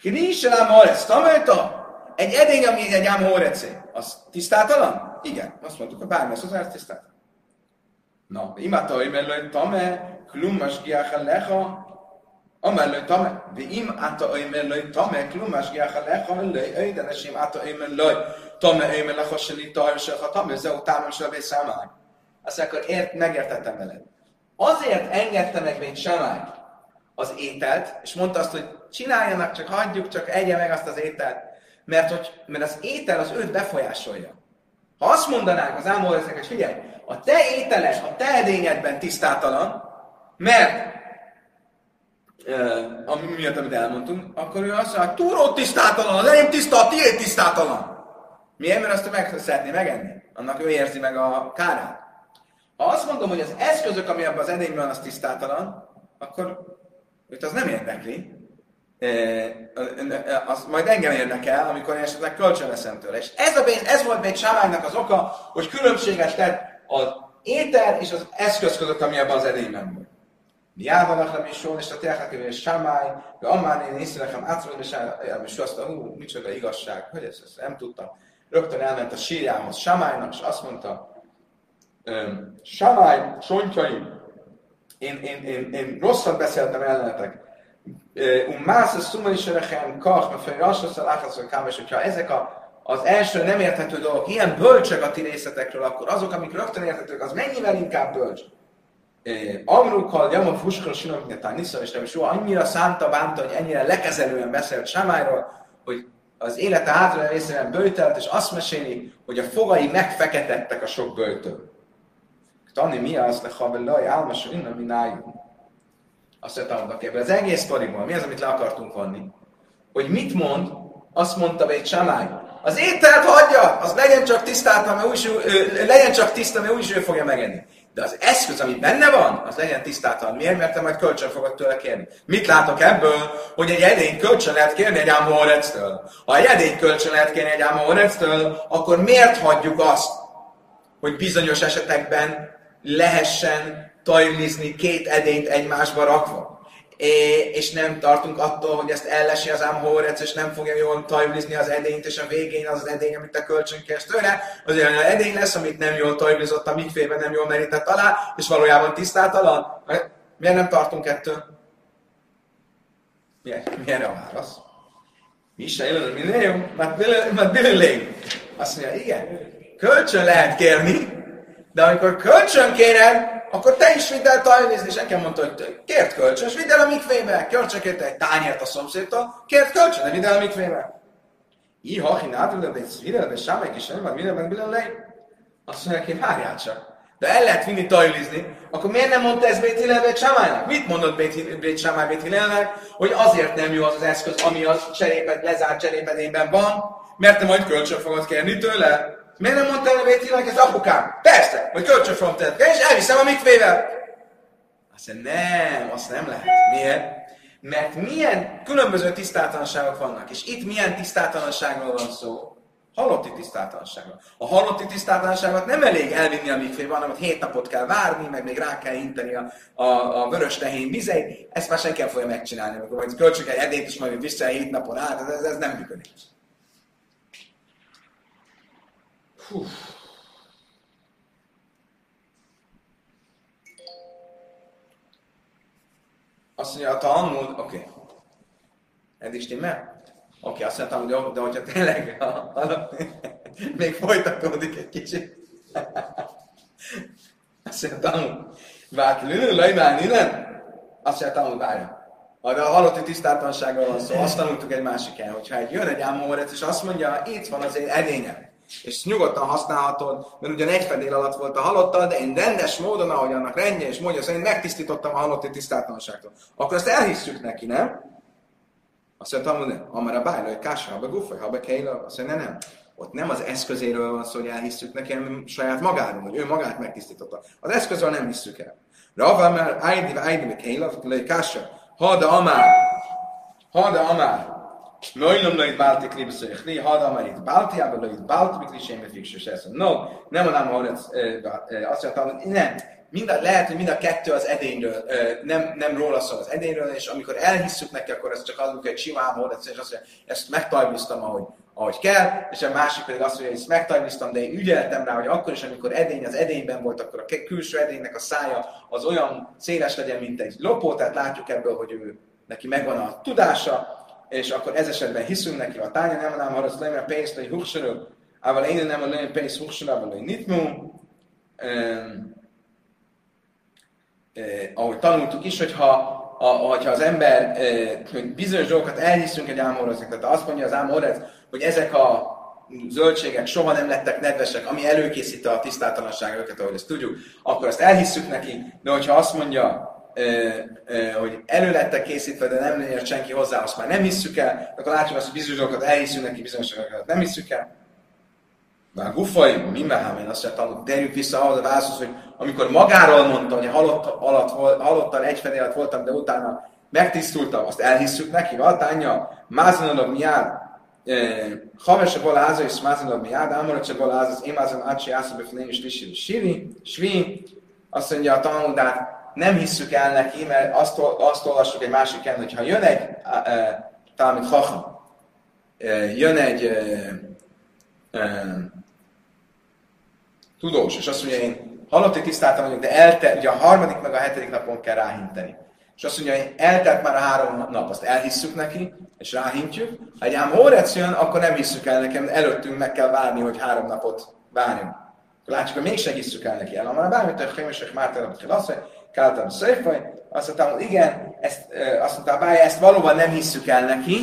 Kriselám Horec, tamelta? Egy edény, ami egy ám Horecé, az tisztátalan? Igen, azt mondtuk, hogy bármi az az tisztát. Na, imata, hogy mellett tame, klummas giáha leha, Amellő tame, de im ata öjmellő tame, klumás giáha leha, lőj, öjdenesém ata öjmellő tame éme lehossani tajrsa, ha tame zeu támasra vé számály. Azt akkor ért, megértettem veled. Azért engedte meg még Samály az ételt, és mondta azt, hogy csináljanak, csak hagyjuk, csak egye meg azt az ételt, mert, hogy, mert az étel az őt befolyásolja. Ha azt mondanák az ámolóznak, hogy figyelj, a te ételed, a te edényedben tisztátalan, mert ami miatt, amit elmondtunk, akkor ő azt mondja, túró tisztátalan, az enyém tiszta, a tiéd tisztátalan. Miért? Mert azt meg szeretné megenni. Annak ő érzi meg a kárát. Ha azt mondom, hogy az eszközök, ami abban az edényben van, az tisztátalan, akkor őt az nem érdekli. Az majd engem érdekel, amikor én esetleg kölcsön veszem tőle. És ez, a, ez volt egy Sámánynak az oka, hogy különbséges tett az étel és az eszköz között, ami abban az edényben volt. Mi Miávalachem is sól, és a Teachak és Samály, de Amán én észrevekem átszolom, és azt mondta, hú, micsoda igazság, hogy ezt, ezt nem tudtam rögtön elment a sírjához Samálynak, és azt mondta, Samály, sontjaim, én, én, én, én rosszat beszéltem ellenetek. Um mász a szumaiserechem, kach, mert fel rassasz a láthaszol és hogyha ezek a, az első nem érthető dolgok, ilyen bölcsek a ti részletekről, akkor azok, amik rögtön érthetők, az mennyivel inkább bölcs. Amrukkal, Jama Fuskal, Sinok, Nisza, és nem soha annyira szánta, bánta, hogy ennyire lekezelően beszélt Samályról, hogy az élete hátra részében bőtelt, és azt meséli, hogy a fogai megfeketettek a sok bőtől. Tani mi az, le habellaj, álmasó, innen mi nájunk. Azt mondtam, hogy ebből az egész sztoriból, mi az, amit le akartunk vonni? Hogy mit mond, azt mondta egy Samály. Az ételt hagyja, az legyen csak tisztáltan, mert úgyis, legyen csak tiszta, mert úgyis ő fogja megenni. De az eszköz, ami benne van, az legyen tisztátalan. Miért? Mert te majd kölcsön fogod tőle kérni. Mit látok ebből? Hogy egy edény kölcsön lehet kérni egy ámórectől. Ha egy edény kölcsön lehet kérni egy ámórectől, akkor miért hagyjuk azt, hogy bizonyos esetekben lehessen tajlizni két edényt egymásba rakva? és nem tartunk attól, hogy ezt ellesi az Amhorec, és nem fogja jól tajblizni az edényt, és a végén az az edény, amit te kölcsönkérsz tőle, az olyan edény lesz, amit nem jól tajblizott a mikfében, nem jól merített alá, és valójában tisztátalan. Miért nem tartunk ettől? Milyen, a válasz? Mi is jön, mi? Mert. Azt mondja, igen, kölcsön lehet kérni, de amikor kölcsön kéred, akkor te is vidd el tajnézni, és nekem mondta, hogy kért kölcsön, és vidd el a mikvébe. Kölcsön kérte egy tányért a szomszédtól, kért kölcsön, de vidd el a mikvébe. Iha, hinát, de videóban sámelyik is nem, vagy mindenben billen le. Azt mondja neki, várjál csak. De el lehet vinni tajlizni, akkor miért nem mondta ez Bét Hillel? Mit mondott Bét, Bét Samály Bét Hillelnek? Hogy azért nem jó az az eszköz, ami a cseréped, lezárt cserépedében van, mert te majd kölcsön fogod kérni tőle. Miért nem mondta el a Bétinek, ez apukám? Persze, hogy kölcsön fogom tenni, és elviszem a mikvével. Azt mondja, nem, azt nem lehet. Miért? Mert milyen különböző tisztátalanságok vannak, és itt milyen tisztátalanságról van szó? Halotti tisztátalanságról. A halotti tisztátalanságot nem elég elvinni a mikvébe, hanem ott hét napot kell várni, meg még rá kell inteni a, a, a vörös tehén vizeit. Ezt már senki nem fogja megcsinálni, amikor majd költsük egy edét, és majd vissza hét napon át, ez, ez nem működik. Hú. Azt mondja, a Talmud, oké. Okay. Is stimmel? Oké, okay, azt mondtam, hogy de hogyha tényleg a, a, még folytatódik egy kicsit. azt mondja, Talmud, vált lülő, lejmán, innen? Azt mondja, Talmud, várja. De a halotti tisztátalanságról van szó, azt tanultuk egy másik el, hogyha egy jön egy ámórec, és azt mondja, itt van az én edényem, és nyugodtan használhatod, mert ugyan egy fedél alatt volt a halottal, de én rendes módon, ahogy annak rendje és mondja, szerint megtisztítottam a halotti tisztátalanságtól. Akkor ezt elhisszük neki, nem? Azt mondta, hogy nem. Amara bájla, hogy kása, ha be gufaj, ha be azt mondja, nem. Ott nem az eszközéről van szó, hogy elhisszük neki, hanem saját magáról, hogy ő magát megtisztította. Az eszközről nem hisszük el. Rava már ájdi, ájdi, meg keila, hogy kása, ha de amár, ha de amár, Nojnom lőtt bálti klibszöjchli, hada már itt báltiában lőtt bálti, mikor is én fixus ez. No, nem mondanám, hogy azt mondtam, nem, mind a, lehet, hogy mind a kettő az edényről, nem, nem róla szól az edényről, és amikor elhisszük neki, akkor ez csak az, hogy egy simán volt, és azt mondja, ezt megtajbiztam, ahogy, ahogy kell, és a másik pedig azt mondja, hogy ezt megtajbiztam, de én ügyeltem rá, hogy akkor is, amikor edény az edényben volt, akkor a külső edénynek a szája az olyan széles legyen, mint egy lopó, tehát látjuk ebből, hogy ő, neki megvan a tudása, és akkor ez esetben hiszünk neki, a tánya nem nem harc le, mert pénzt, hogy hússorok, ával én nem a lőn pénzt ával hogy nitmú. ahogy tanultuk is, hogyha a, hogyha az ember eh, bizonyos dolgokat elhiszünk egy álmoroznak, tehát azt mondja az álmorez, hogy ezek a zöldségek soha nem lettek nedvesek, ami előkészíti a tisztátalanságokat, ahogy ezt tudjuk, akkor ezt elhisszük neki, de hogyha azt mondja, hogy elő lettek készítve, de nem ért senki hozzá, azt már nem hisszük el, akkor látjuk azt, hogy bizonyos dolgokat elhiszünk neki, bizonyos dolgokat nem hisszük el. Már gufaj, minden én azt mondtam, térjünk vissza ahhoz a válaszhoz, hogy amikor magáról mondta, hogy halott, alatt, halottal egy fedél alatt voltam, de utána megtisztultam, azt elhisszük neki, valtánya, mázanodom miád, Haves a háza és mázanodom miád, ámorat se háza, én mázan átsi ászom befenény és lissi, siri, svi, azt mondja a tanuldát, nem hisszük el neki, mert azt, azt olvassuk egy másik helyen, hogy ha jön egy talán mint hacham, jön egy e, e, tudós, és azt mondja, én halotti tisztáltam vagyok, de elte, ugye a harmadik meg a hetedik napon kell ráhinteni. És azt mondja, hogy eltelt már a három nap, azt elhisszük neki, és ráhintjük. Ha egy ám Hórec jön, akkor nem hisszük el nekem, előttünk meg kell várni, hogy három napot várjunk. Látjuk, hogy mégsem hisszük el neki el. Amara bármit, hogy Hémesek Márten, hogy Káltam Szöjfaj, azt mondtam, hogy igen, ezt, azt mondta, bár ezt valóban nem hisszük el neki,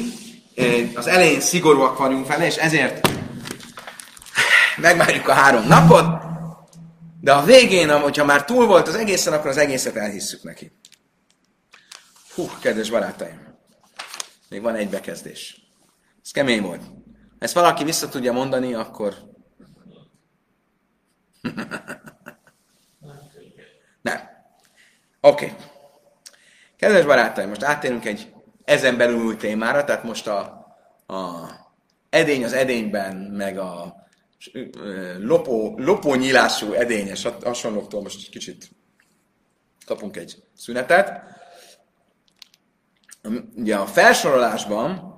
az elején szigorúak vagyunk vele, és ezért megvárjuk a három napot, de a végén, hogyha már túl volt az egészen, akkor az egészet elhisszük neki. Hú, kedves barátaim, még van egy bekezdés. Ez kemény volt. Ha ezt valaki vissza tudja mondani, akkor... Nem. Oké. Okay. Kedves barátaim, most áttérünk egy ezen belül új témára, tehát most a, a edény az edényben, meg a lopó, lopó nyílású edényes hasonlóktól most egy kicsit kapunk egy szünetet. Ugye a felsorolásban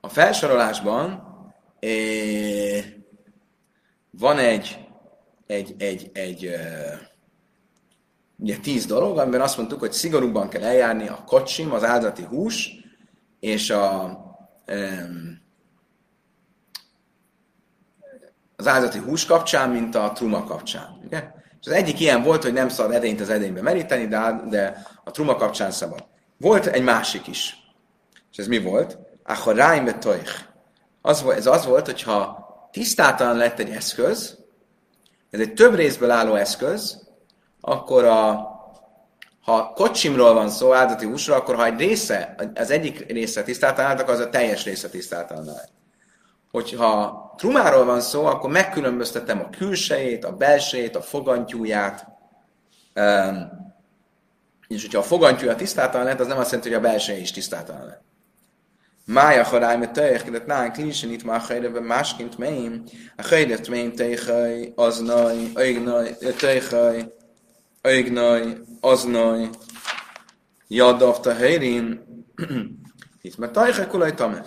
a felsorolásban é, van egy egy, egy, egy ugye tíz dolog, amiben azt mondtuk, hogy szigorúban kell eljárni a kocsim, az áldati hús, és a, az áldati hús kapcsán, mint a truma kapcsán. Ugye? És az egyik ilyen volt, hogy nem szabad edényt az edénybe meríteni, de, de a truma kapcsán szabad. Volt egy másik is. És ez mi volt? Akkor ráim az, Ez az volt, hogyha tisztátalan lett egy eszköz, ez egy több részből álló eszköz, akkor a, ha kocsimról van szó, áldati húsról, akkor ha egy része, az egyik része tisztátalan akkor az a teljes része tisztátalan lehet. Hogyha trumáról van szó, akkor megkülönböztetem a külsejét, a belsejét, a fogantyúját, és hogyha a fogantyúja tisztátalan lehet, az nem azt jelenti, hogy a belseje is tisztátalan lehet. Mája harály me teich, de nán klinsen itt már helyre, másként meim, a helyre tmeim teichai, aznai, aignai, teichai, aignai, aznai, jadavta helyrin, itt mert teichai kulaj tame.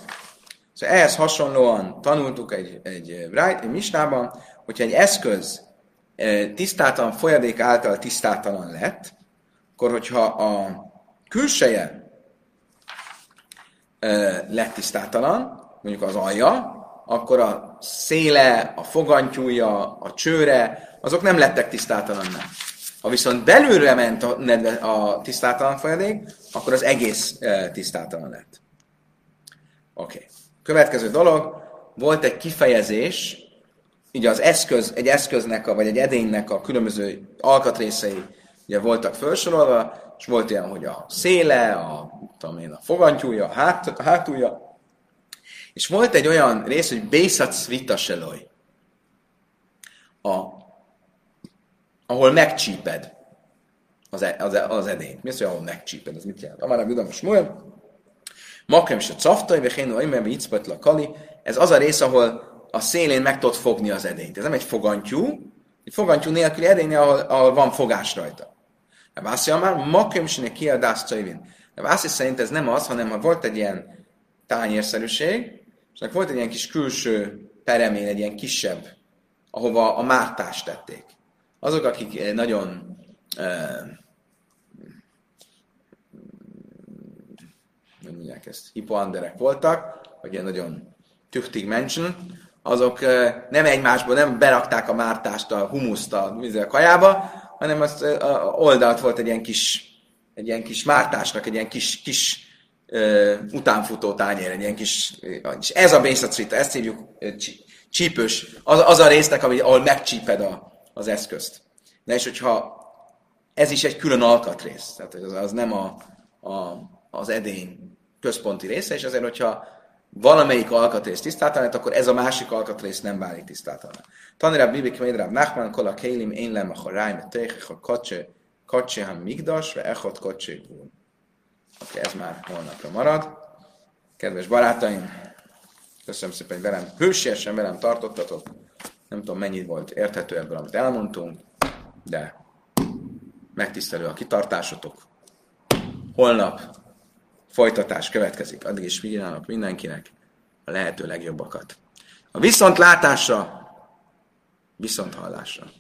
Szóval ehhez hasonlóan tanultuk egy, egy, egy misnában, hogyha egy eszköz tisztátalan folyadék által tisztátalan lett, akkor hogyha a külseje lett tisztátalan, mondjuk az alja, akkor a széle, a fogantyúja, a csőre, azok nem lettek tisztátalan. Nem. Ha viszont belülre ment a, nedve, a tisztátalan folyadék, akkor az egész e, tisztátalan lett. Oké. Okay. Következő dolog, volt egy kifejezés, így az eszköz, egy eszköznek, a, vagy egy edénynek a különböző alkatrészei ugye voltak felsorolva, és volt ilyen, hogy a széle, a, tudom én, a fogantyúja, a, hát, a hátulja, és volt egy olyan rész, hogy Bészat Svitaseloj, a, ahol megcsíped az, e, az, e, az edényt. Mi az, hogy ahol megcsíped? Ez mit jelent? Amár a Gudamas Múl, Makem is a caftai, vagy hénu, hogy a kali. Ez az a rész, ahol a szélén meg tudod fogni az edényt. Ez nem egy fogantyú, egy fogantyú nélküli edény, ahol, ahol van fogás rajta. Vászi már, makem is kiadász csajvin. Vászi szerint ez nem az, hanem ha volt egy ilyen tányérszerűség, és volt egy ilyen kis külső peremén, egy ilyen kisebb, ahova a mártást tették. Azok, akik nagyon uh, mondják ezt, hipoanderek voltak, vagy ilyen nagyon tüchtig mention, azok nem egymásból nem berakták a mártást, a humuszt a, a kajába, hanem az a oldalt volt egy ilyen kis, egy ilyen kis mártásnak, egy ilyen kis, kis uh, utánfutó tányér, egy ilyen kis, és ez a bészatszvita, ezt hívjuk csípős, az, az a résznek, ahol megcsíped a, az eszközt. Na és hogyha ez is egy külön alkatrész, tehát az, az nem a, a, az edény központi része, és azért, hogyha valamelyik alkatrész tisztátalan, akkor ez a másik alkatrész nem válik tisztátalan. Tanira Bibik Médráb Nachman, Kola Kélim, én lem a rájme tejch, a kacse, kacse, ha migdas, ve echot kacse. Oké, ez már holnapra marad. Kedves barátaim, köszönöm szépen, hogy velem, hősiesen velem tartottatok. Nem tudom, mennyit volt érthető ebből, amit elmondtunk, de megtisztelő a kitartásotok. Holnap folytatás következik. Addig is figyelnek mindenkinek a lehető legjobbakat. A viszontlátásra, viszonthallásra.